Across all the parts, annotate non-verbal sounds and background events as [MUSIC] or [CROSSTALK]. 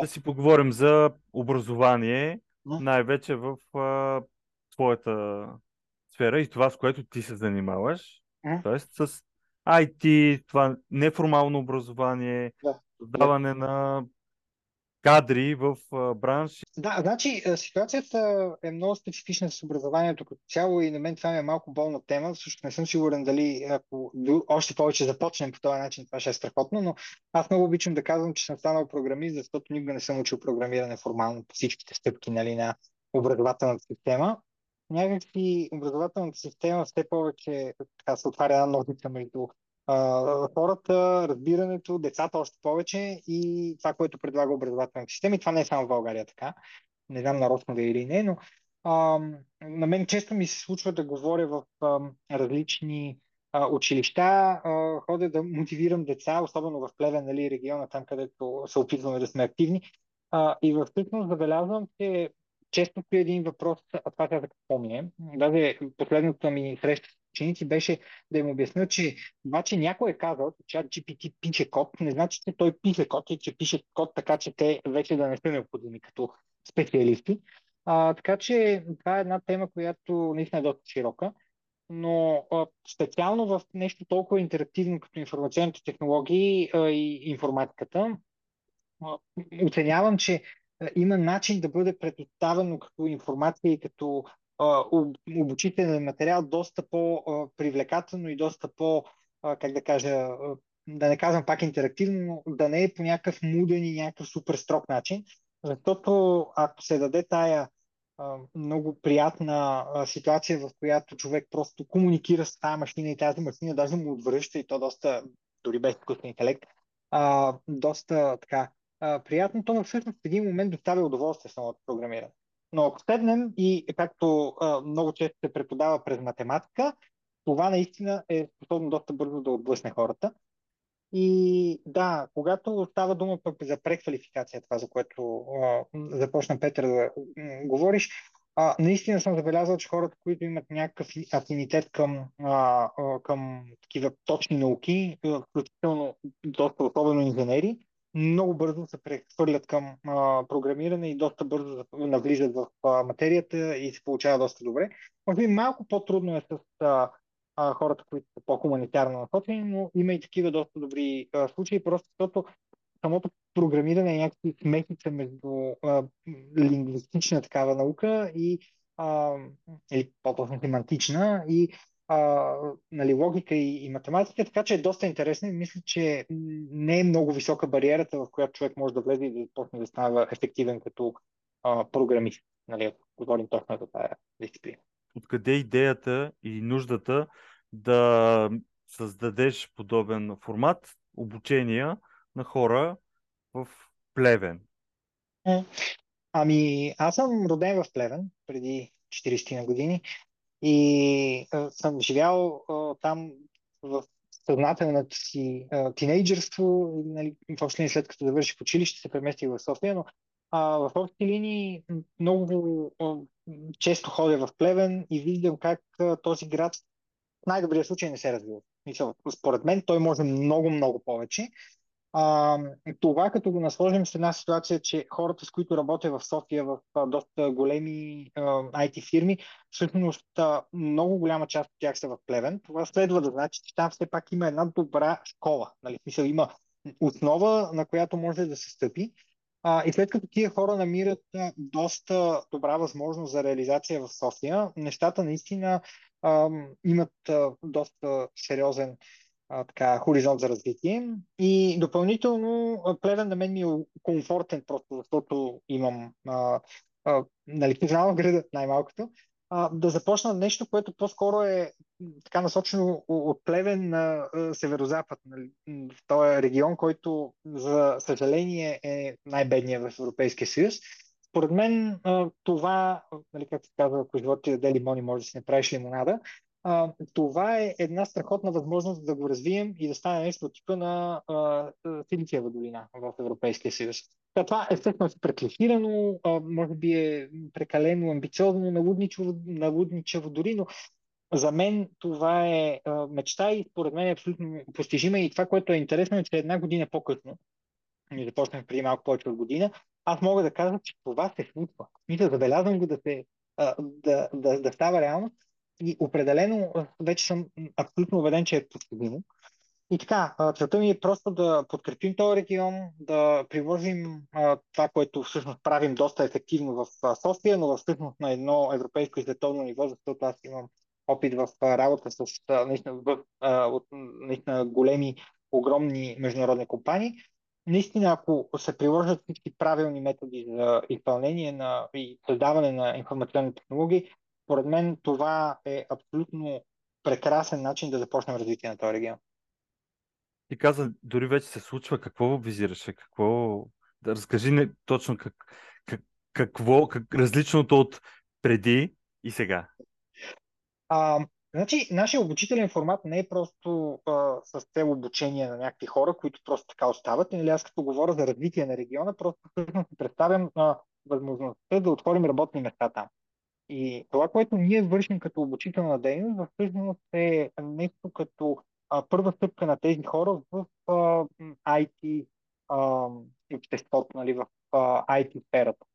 да си поговорим за образование, най-вече в а, твоята сфера и това, с което ти се занимаваш. Тоест с IT, това неформално образование, да. създаване на кадри в бранш. Да, значи ситуацията е много специфична с образованието като цяло и на мен това ми е малко болна тема. Също не съм сигурен дали ако още повече започнем по този начин, това ще е страхотно, но аз много обичам да казвам, че съм станал програмист, защото никога не съм учил програмиране формално по всичките стъпки нали, на образователната система. Някакси образователната система все повече така, се отваря една ножица между хората, разбирането, децата още повече и това, което предлага образователната система. И това не е само в България така. Не знам нарочно да е или не, но а, на мен често ми се случва да говоря в а, различни а, училища, а, ходя да мотивирам деца, особено в Плевен, нали, региона, там където се опитваме да сме активни. А, и в всъщност забелязвам, че често при един въпрос, а това трябва да помня, даже последната ми среща ученици беше да им обясня, че това, че някой е казал, че GPT пише код, не значи, че той пише код и че пише код така, че те вече да не са необходими като специалисти. А, така че това е една тема, която наистина е доста широка. Но а, специално в нещо толкова интерактивно като информационните технологии а, и информатиката, а, оценявам, че има начин да бъде предоставено като информация и като обучителен материал доста по-привлекателно и доста по, как да кажа, да не казвам пак интерактивно, но да не е по някакъв муден и някакъв супер строг начин. Защото ако се даде тая много приятна ситуация, в която човек просто комуникира с тази машина и тази машина даже му отвръща и то доста, дори без изкуствен интелект, доста така приятно, то всъщност в един момент доставя удоволствие самото програмиране. Но ако седнем и както а, много често се преподава през математика, това наистина е способно доста бързо да отблъсне хората. И да, когато става дума пък за преквалификация, това за което а, започна Петър да говориш, а, наистина съм забелязал, че хората, които имат някакъв афинитет към, а, а, към такива точни науки, включително доста особено инженери, много бързо се прехвърлят към а, програмиране и доста бързо навлизат в а, материята и се получава доста добре. Може би малко по-трудно е с а, а, хората, които са по-хуманитарно насочени, но има и такива доста добри а, случаи, просто защото самото програмиране е някакви смесица между а, лингвистична такава наука и а, или по-точно семантична и а, нали, логика и, и математика, така че е доста интересно и мисля, че не е много висока бариерата, в която човек може да влезе и да почне да става ефективен като а, програмист, нали, ако говорим точно за тази дисциплина. Откъде идеята и нуждата да създадеш подобен формат обучения на хора в Плевен? Ами, аз съм роден в Плевен преди 40 на години и а, съм живял а, там в съзнателното си а, тинейджерство, нали, въобще след като завърших училище, се преместих в София, но а, в общи линии много а, често ходя в Плевен и виждам как а, този град в най-добрия случай не се развива. Според мен той може много, много повече. А, това като го насложим с една ситуация, че хората, с които работя в София, в а, доста големи а, IT фирми, всъщност а, много голяма част от тях са в Плевен. Това следва да значи, че там все пак има една добра школа. Нали? Мисъл, има основа, на която може да се стъпи. А, и след като тия хора намират а, доста добра възможност за реализация в София, нещата наистина а, имат а, доста сериозен така, хоризонт за развитие. И допълнително Плевен на мен ми е комфортен, просто защото имам а, а, нали, познавам града най-малкото, а, да започна нещо, което по-скоро е така насочено от Плевен на северо-запад. Нали, в този регион, който за съжаление е най-бедният в Европейския съюз. Според мен това, нали, както се казва, ако живота ти даде лимони, може да си направиш лимонада а, това е една страхотна възможност да го развием и да стане нещо от типа на Силициева долина в Европейския съюз. Това естествено е преклифирано, може би е прекалено амбициозно, налудничево, налудничево дори, но за мен това е а, мечта и според мен е абсолютно постижима и това, което е интересно е, че една година по-късно ние започнахме преди малко повече от година, аз мога да кажа, че това се случва. Мисля, забелязвам го да, се, да, да, да става реално и определено вече съм абсолютно убеден, че е постигнемо. И така, целта ми е просто да подкрепим този регион, да приложим а, това, което всъщност правим доста ефективно в София, но всъщност на едно европейско и световно ниво, защото аз имам опит в работа с наистина, в, а, от, наистина големи, огромни международни компании. Наистина, ако се приложат всички правилни методи за изпълнение на, и създаване на информационни технологии, според мен това е абсолютно прекрасен начин да започнем развитие на този регион. Ти каза, дори вече се случва. Какво визираше? Какво... Да разкажи не, точно как, как, какво, как, различното от преди и сега. А, значи, нашия обучителен формат не е просто а, с цел обучение на някакви хора, които просто така остават. Или аз като говоря за развитие на региона, просто всъщност си представям а, възможността да отворим работни места там. И това, което ние вършим като обучителна дейност, всъщност е нещо като а, първа стъпка на тези хора в а, IT а, обществото, нали, в а, IT сферата.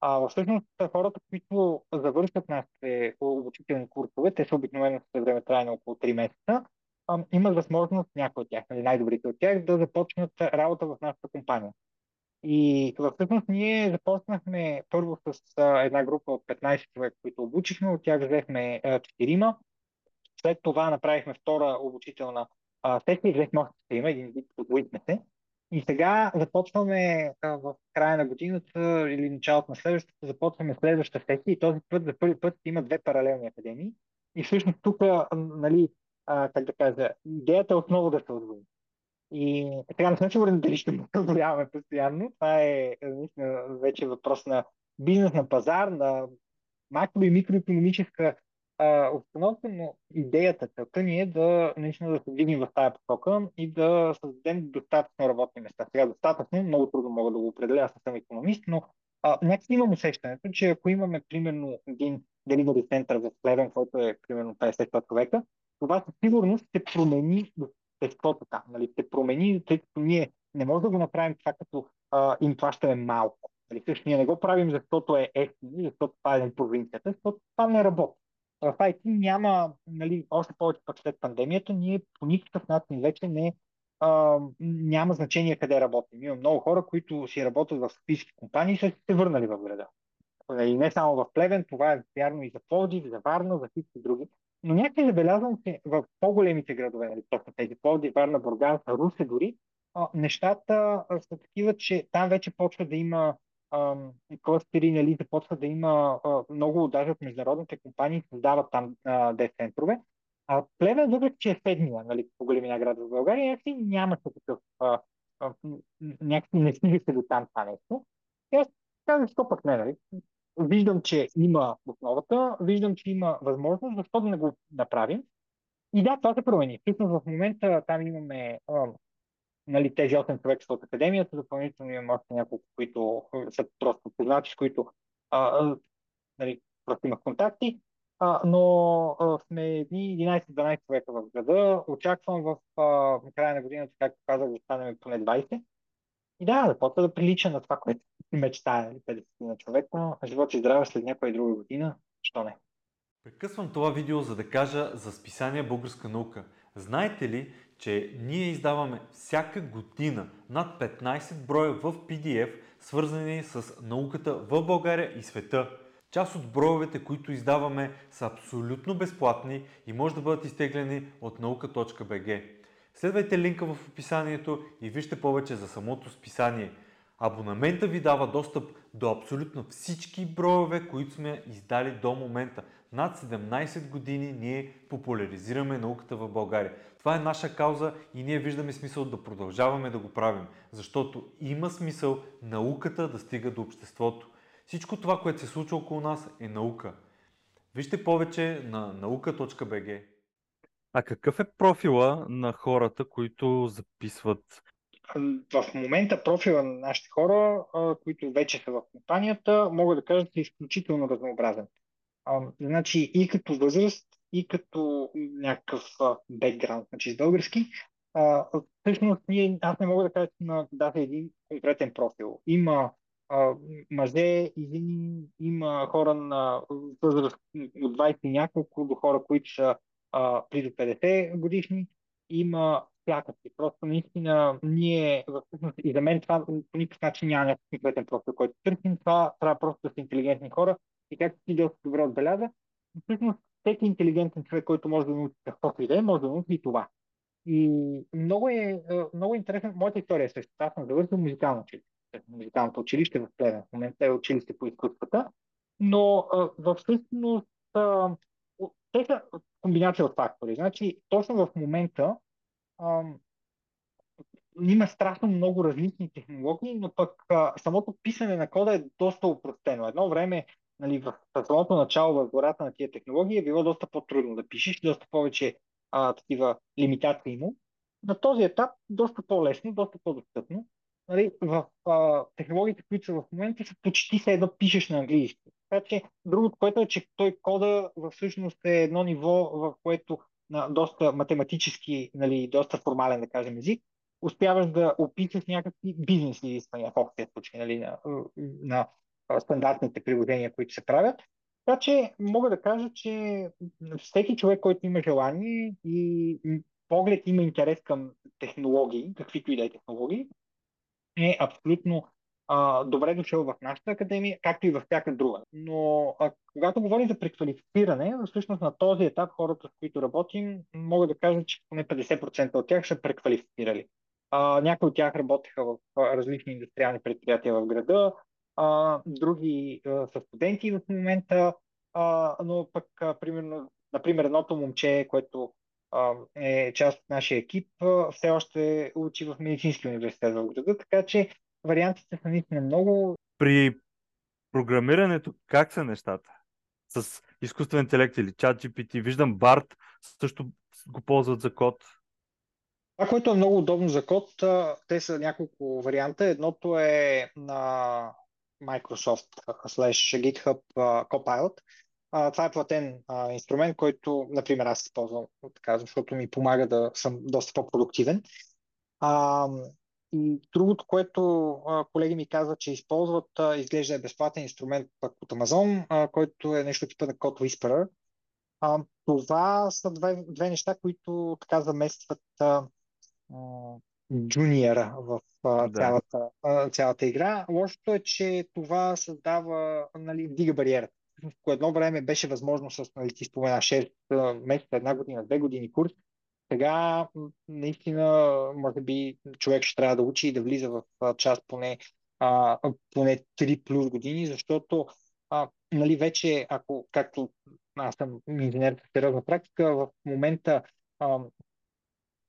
А, всъщност хората, които завършат нашите обучителни курсове, те са обикновено с време трае на около 3 месеца, а, имат възможност, някои от тях, нали, най-добрите от тях, да започнат работа в нашата компания. И всъщност ние започнахме първо с една група от 15 човека, които обучихме, от тях взехме 4 след това направихме втора обучителна сесия, взехме още има един вид, подвоихме се. И сега започваме а, в края на годината или началото на следващата, започваме следваща сесия и този път за първи път има две паралелни академии. И всъщност тук, нали, а, как да кажа, идеята е отново да се отвои. И така не съм сигурен дали ще го [LAUGHS] позволяваме постоянно. Това е наистина вече въпрос на бизнес, на пазар, на макро и микроекономическа обстановка, но идеята, целта ни е да наистина да се вдигнем в тази посока и да създадем достатъчно работни места. Сега достатъчно, много трудно мога да го определя, аз съм економист, но а, някакси имам усещането, че ако имаме примерно един delivery център в Плевен, който е примерно 50 човека, това със сигурност ще промени обществото там, нали? ще промени, тъй като ние не можем да го направим това, като а, им плащаме малко. Нали? Също ние не го правим, защото е ефтини, защото това е провинцията, защото това не работи в IT няма, нали, още повече пък след пандемията, ние по никакъв начин вече не, а, няма значение къде работим. Има много хора, които си работят в софийски компании и са се върнали в града. И нали, не само в Плевен, това е вярно и за Пловдив, за Варна, за всички други. Но някакви забелязвам, че в по-големите градове, нали, точно тези Пловдив, Варна, Бургас, Русе дори, а, нещата са такива, че там вече почва да има клъстери, нали, започва да има а, много, даже от международните компании създават там десет центрове. А Плевен, въпреки че е седмия нали, по големина град в България, някакси няма такъв, а, а, някакси не стига се до там това нещо. И аз казвам, що пък не, нали? Виждам, че има основата, виждам, че има възможност, защо да не го направим. И да, това се промени. Всъщност в момента там имаме нали, тези 8 човека от академията, допълнително имам още няколко, които са просто познати, с които а, нали, просто имах контакти, а, но а, сме едни 11-12 човека в града. Очаквам в а, края на годината, както казах, да станем поне 20. И да, да почва да прилича на това, което мечтая, 50 нали, на човека. Живот и здраве след някоя друга година. Що не? Прекъсвам това видео, за да кажа за списание Българска наука. Знаете ли, че ние издаваме всяка година над 15 броя в PDF, свързани с науката в България и света. Част от броевете, които издаваме, са абсолютно безплатни и може да бъдат изтеглени от nauka.bg. Следвайте линка в описанието и вижте повече за самото списание. Абонамента ви дава достъп до абсолютно всички броеве, които сме издали до момента. Над 17 години ние популяризираме науката в България. Това е наша кауза и ние виждаме смисъл да продължаваме да го правим, защото има смисъл науката да стига до обществото. Всичко това, което се случва около нас е наука. Вижте повече на наука.bg. А какъв е профила на хората, които записват? В момента профила на нашите хора, които вече са в компанията, мога да кажа, че е изключително разнообразен. Значи и като възраст, и като някакъв бекграунд, значи с български. Всъщност, ние, аз не мога да кажа, че има даже един конкретен профил. Има а, мъже и има хора на възраст от 20 и няколко до хора, които са а, близо 50 годишни. Има всякакви. Просто наистина ние, всъщност, и за мен това по никакъв начин няма някакъв конкретен профил, който търсим. Това трябва просто да са интелигентни хора. И както ти доста добре отбеляза, всъщност всеки интелигентен човек, който може да научи каквото и да е, може да научи и това. И много е, много е интересна моята история е също. Аз съм завършил музикално училище. Музикалното училище в Плевен. В момента е училище по изкуствата. Но в всъщност са комбинация от фактори. Значи, точно в момента ам, има страшно много различни технологии, но пък а, самото писане на кода е доста упростено. Едно време, нали, в самото начало в гората на тия технологии е било доста по-трудно да пишеш, доста повече а, такива лимитации има. На този етап доста по-лесно, доста по-достъпно. Нали, в а, технологиите, които са в момента, са почти се едно пишеш на английски. Така че другото, което е, че той кода всъщност е едно ниво, в което на доста математически, нали, доста формален, да кажем, език, успяваш да описаш някакви бизнес изисквания в общия случай нали, на, на стандартните приложения, които се правят. Така че мога да кажа, че всеки човек, който има желание и поглед има интерес към технологии, каквито и да е технологии, е абсолютно а, добре дошъл в нашата академия, както и в всяка друга. Но а, когато говорим за преквалифициране, всъщност на този етап хората, с които работим, мога да кажа, че поне 50% от тях са преквалифицирали. А, някои от тях работеха в различни индустриални предприятия в града, а, други а, са студенти в момента, а, но пък, а, примерно, например, едното момче, което а, е част от нашия екип, а, все още учи в медицински университет в града, така че вариантите са наистина много. При програмирането как са нещата? С изкуствен интелект или чат GPT? Виждам BART също го ползват за код. Това, което е много удобно за код, те са няколко варианта. Едното е на Microsoft slash GitHub Copilot. Това е платен инструмент, който, например, аз използвам така, защото ми помага да съм доста по-продуктивен. Другото, което а, колеги ми казват, че използват, а, изглежда е безплатен инструмент пък от Amazon, а, който е нещо типа на Code Whisperer. А, това са две, две неща, които така заместват джуниора в а, да. цялата, а, цялата игра. Лошото е, че това създава, нали, вдига бариерата. По едно време беше възможно с, нали, ти спомена 6 месеца, една година, две години курс, сега наистина, може би, човек ще трябва да учи и да влиза в час поне, а, поне 3 плюс години, защото а, нали, вече, ако, както аз съм инженер по сериозна практика, в момента а,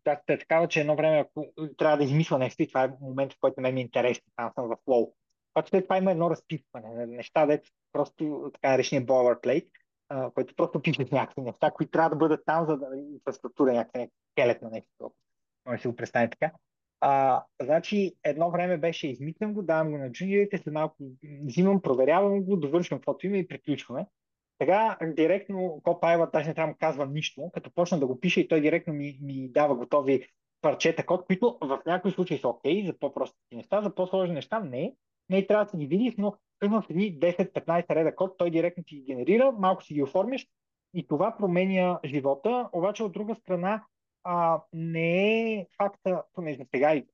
да, е такава, че едно време, ако трябва да измисля нещо, и това е момент, в който ме ми е интересно, там съм в флоу. Обаче след това има едно разписване на неща, дето просто така наречения boilerplate, а, който просто пише някакви неща, които трябва да бъдат там, за да инфраструктура някакъв келет на нещо. Може да си го представи така. А, значи, едно време беше измислям го, давам го на джуниорите, след малко взимам, проверявам го, довършвам каквото има и приключваме. Сега директно Copilot, даже не трябва да казвам нищо, като почна да го пише и той директно ми, ми дава готови парчета код, които в някои случаи са окей okay, за по-прости неща, за по-сложни неща не. Не трябва да ги видиш, но Примерно в едни 10-15 реда код, той директно ти ги генерира, малко си ги оформиш и това променя живота, обаче от друга страна а, не е факта, понеже сега и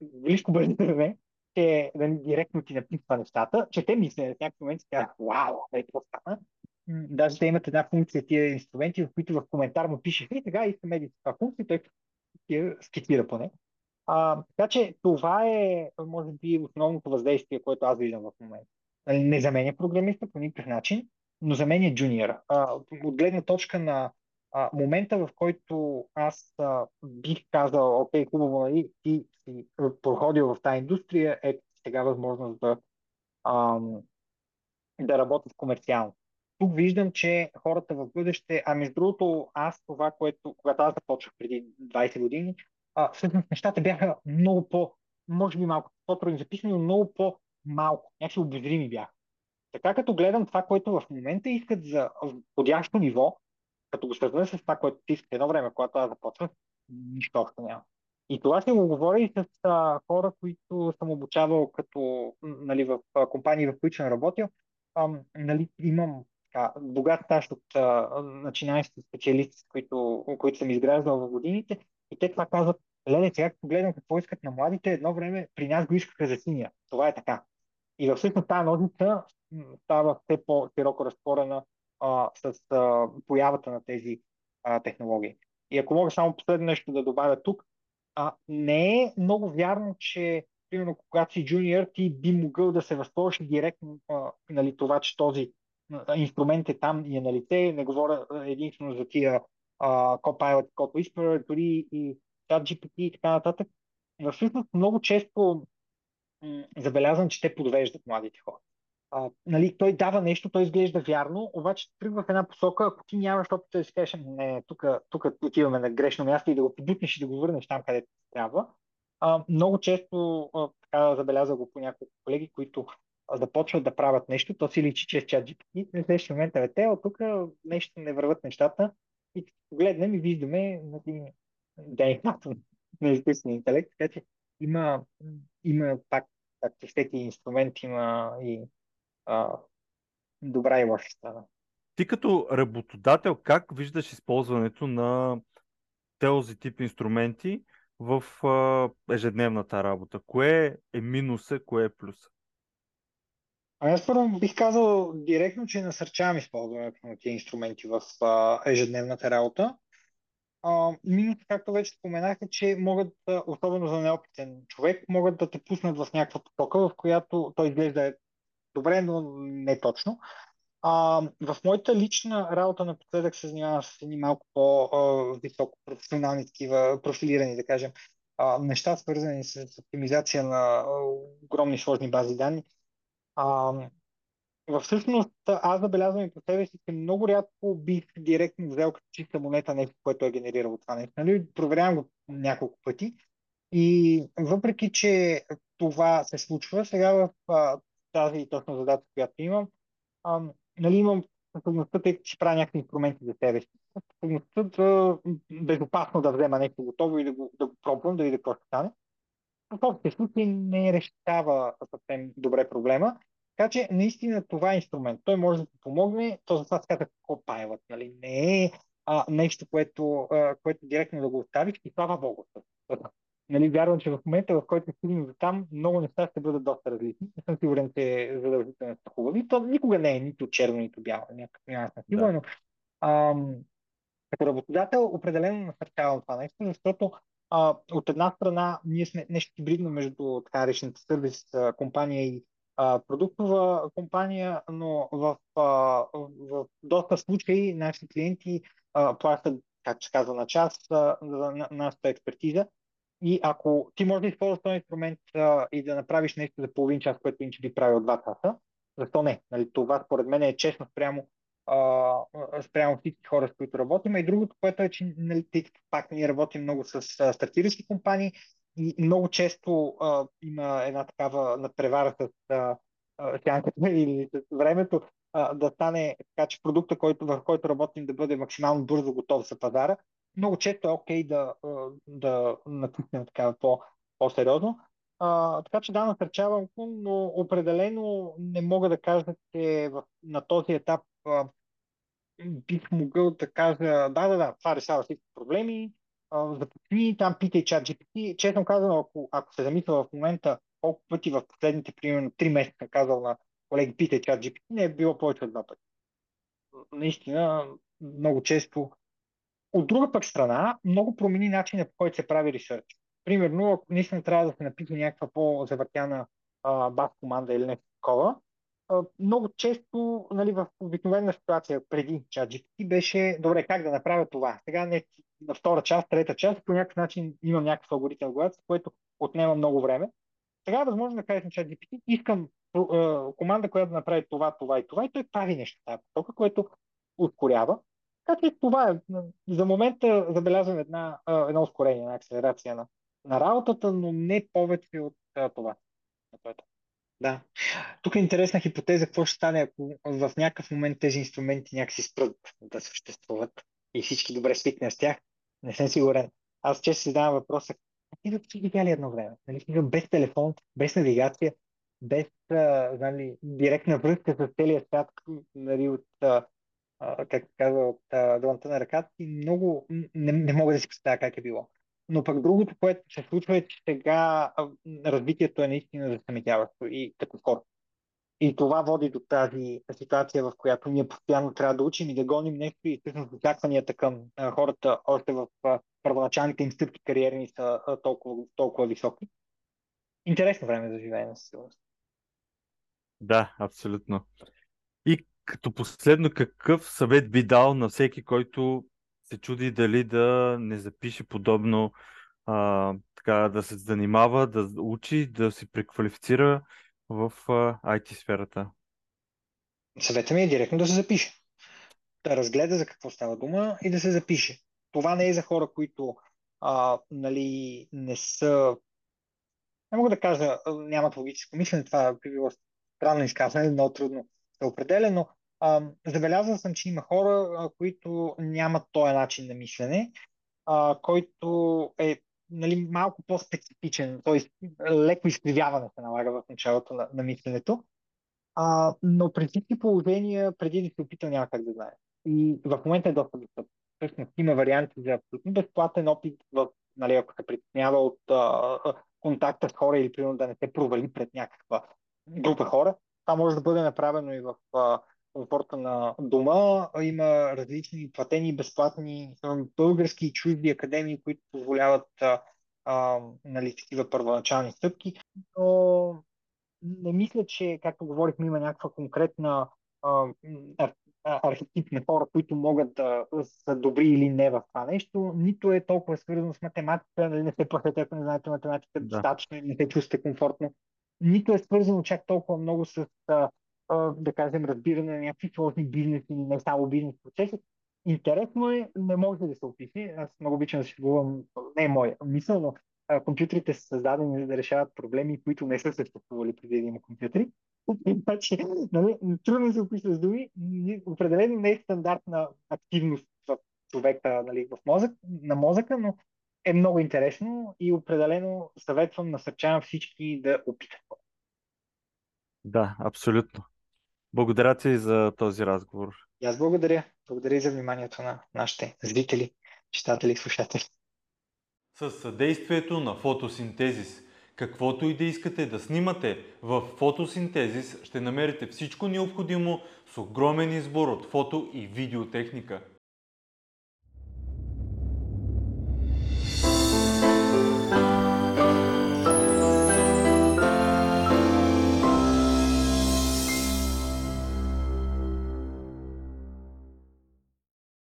близко време, че да директно ти написва нещата, че те мисля в някакъв момент си казват, вау, е какво стана. Даже те имат една функция, тия инструменти, в които в коментар му пишеш, и сега искаме това функция, той скицира поне. А, така че това е, може би, основното въздействие, което аз виждам в момента. Нали, не заменя програмиста по никакъв начин, но заменя джуниора. А, от гледна точка на а, момента, в който аз а, бих казал, окей, хубаво, нали, ти си проходил в тази индустрия, е сега възможност да, а, да работиш комерциално. Тук виждам, че хората в бъдеще, а между другото, аз това, което, когато аз започнах преди 20 години, а, всъщност нещата бяха много по, може би малко по-трудно записани, но много по-малко, някакси обозрими бяха. Така като гледам това, което в момента искат за подящо ниво, като го свързвам с това, което ти искат едно време, когато аз започвах, нищо общо няма. И това ще го говоря и с а, хора, които съм обучавал като нали, в а, компании, в които съм работил. А, нали, имам а, богат стаж от начинаещи специалисти, които, които съм изграждал в годините. И те това казват, леле, сега като гледам какво искат на младите, едно време при нас го искаха за синия. Това е така. И всъщност тази ножица става все по-широко разтворена а, с а, появата на тези а, технологии. И ако мога само последно нещо да добавя тук, а, не е много вярно, че примерно когато си джуниор, ти би могъл да се възползваш директно а, нали, това, че този инструмент е там и е на лице. Не говоря единствено за тия а, Copilot, Code Whisperer, дори и ChatGPT и така нататък. Всъщност много често м- забелязвам, че те подвеждат младите хора а, нали, той дава нещо, той изглежда вярно, обаче тръгва в една посока, ако ти нямаш опита да си кажеш, не, тук отиваме на грешно място и да го побутнеш и да го върнеш там, където трябва. А, много често така забеляза го по няколко колеги, които започват да правят нещо, то си личи чрез чат GPT. В следващия момент е, те, от тук нещо не върват нещата и погледнем и виждаме нали, ДНК-то на изкуствения интелект, така че има, има пак, както всеки инструмент има и а, добра и лоша страна. Ти като работодател, как виждаш използването на този тип инструменти в а, ежедневната работа? Кое е минуса, кое е плюса? А аз първо бих казал директно, че насърчавам използването на тези инструменти в а, ежедневната работа. Минус, както вече споменах, е, че могат, особено за неопитен човек, могат да те пуснат в някаква потока, в която той изглежда добре, но не точно. А, в моята лична работа напоследък се занимавам с едни малко по-високо професионални такива, профилирани, да кажем, а, неща, свързани с оптимизация на огромни сложни бази данни. А, всъщност аз забелязвам и по себе си, че много рядко бих директно взел като чиста монета нещо, което е генерирало това нещо. Нали? Проверявам го няколко пъти и въпреки, че това се случва, сега в тази точно задача, която имам, а, нали, имам способността, тъй като ще правя някакви инструменти за себе си. Способността да безопасно да взема нещо готово и да го, да го пробвам, да видя какво ще стане. В общия случай не решава съвсем добре проблема. Така че наистина това е инструмент. Той може да ти помогне. То за това се казва Copilot. Нали? Не е а, нещо, което, а, което директно да го оставиш и слава Богу нали, вярвам, че в момента, в който стигнем до там, много неща ще бъдат доста различни. Не съм сигурен, че задължително са хубави. То никога не е нито черно, нито бяло. Някакъв нюанс на сигурно. Да. Ам, като работодател определено насърчавам това нещо, защото а, от една страна ние сме нещо хибридно между така речената сервис компания и продуктова компания, но в, а, в доста случаи нашите клиенти а, плащат, както се казва, на час а, за нашата експертиза и ако ти можеш да използваш този инструмент а, и да направиш нещо за половин час, което иначе би правил два часа, защо не? Нали, това според мен е честно спрямо, а, спрямо всички хора, с които работим. И другото, което е, че нали, пак ние работим много с стартиращи компании много често а, има една такава надпревара с сянката [LAUGHS] или с времето а, да стане така, че продукта, който, в който работим, да бъде максимално бързо готов за пазара много често е окей да, да натиснем така по, по-сериозно. А, така че да, насърчавам но определено не мога да кажа, че на този етап а, бих могъл да кажа, да, да, да, това решава всички проблеми, започни, там питай чат GPT. Честно казано, ако, ако се замисля в момента колко пъти в последните, примерно, 3 месеца казал на колеги, питай чат GPT, не е било повече от два пъти. Наистина, много често от друга пък страна, много промени начина по който се прави ресърч. Примерно, ако наистина трябва да се напише някаква по-завъртяна бас команда или нещо такова, много често нали, в обикновена ситуация преди ChatGPT беше добре как да направя това. Сега не на втора част, трета част, по някакъв начин имам някакъв алгоритъм в главата, което отнема много време. Сега е възможно да кажеш на ChatGPT, искам а, команда, която да направи това, това и това, и той прави нещо тази посока, което ускорява. Така че това е. За момента забелязвам една, едно ускорение, една акселерация на, на работата, но не повече от това. Да. Тук е интересна хипотеза, какво ще стане, ако в някакъв момент тези инструменти някакси спрат да съществуват и всички добре свикнем с тях. Не съм сигурен. аз често си задавам въпроса, ти да си видяли едно време? Нали, без телефон, без навигация, без а, нали, директна връзка с целия свят, нали, от, а, как казва, от долната на ръката и много не, не мога да си представя как е било. Но пък другото, което се случва е, че сега развитието е наистина засаметяващо и като хора. И това води до тази ситуация, в която ние постоянно трябва да учим и да гоним нещо и всъщност очакванията към хората още в първоначалните им стъпки кариерни са толкова, толкова високи. Интересно време за живеене, със сигурност. Да, абсолютно. И като последно, какъв съвет би дал на всеки, който се чуди дали да не запише подобно, а, така, да се занимава, да учи, да се преквалифицира в IT сферата? Съветът ми е директно да се запише. Да разгледа за какво става дума и да се запише. Това не е за хора, които а, нали, не са. Не мога да кажа, нямат логическо мислене, това би било странно изказване, много трудно да определя, но а, забелязал съм, че има хора, а, които нямат този начин на мислене, а, който е нали, малко по-специфичен, т.е. леко изкривяване се налага в началото на, на мисленето. А, но при всички положения, преди да се опита, няма как да знае. И в момента е доста достъпно. Всъщност има варианти за абсолютно безплатен опит, в, нали, ако се притеснява от а, контакта с хора или примерно да не се провали пред някаква група хора. Това може да бъде направено и в а, комфорта на дома. Има различни платени безплатни български и чужди академии, които позволяват а, а, нали, такива първоначални стъпки. Но не мисля, че, както говорихме, има някаква конкретна а, архетип на хора, които могат да са добри или не в това нещо. Нито е толкова свързано с математика, нали не се платете, ако не знаете математика да. достатъчно и не се чувствате комфортно. Нито е свързано чак толкова много с а, да кажем, разбиране на някакви сложни бизнес или не само бизнес процеси. Интересно е, не може да се опише. Аз много обичам да си не е моя мисъл, но а, компютрите са създадени за да решават проблеми, които не са съществували преди да има компютри. Значи, нали, трудно се описва с думи. Определено не е стандартна активност в човека нали, в мозък, на мозъка, но е много интересно и определено съветвам, насърчавам всички да опитат. Да, абсолютно. Благодаря ти за този разговор. И аз благодаря. Благодаря и за вниманието на нашите зрители, читатели и слушатели. С съдействието на фотосинтезис. Каквото и да искате да снимате, в фотосинтезис ще намерите всичко необходимо с огромен избор от фото и видеотехника.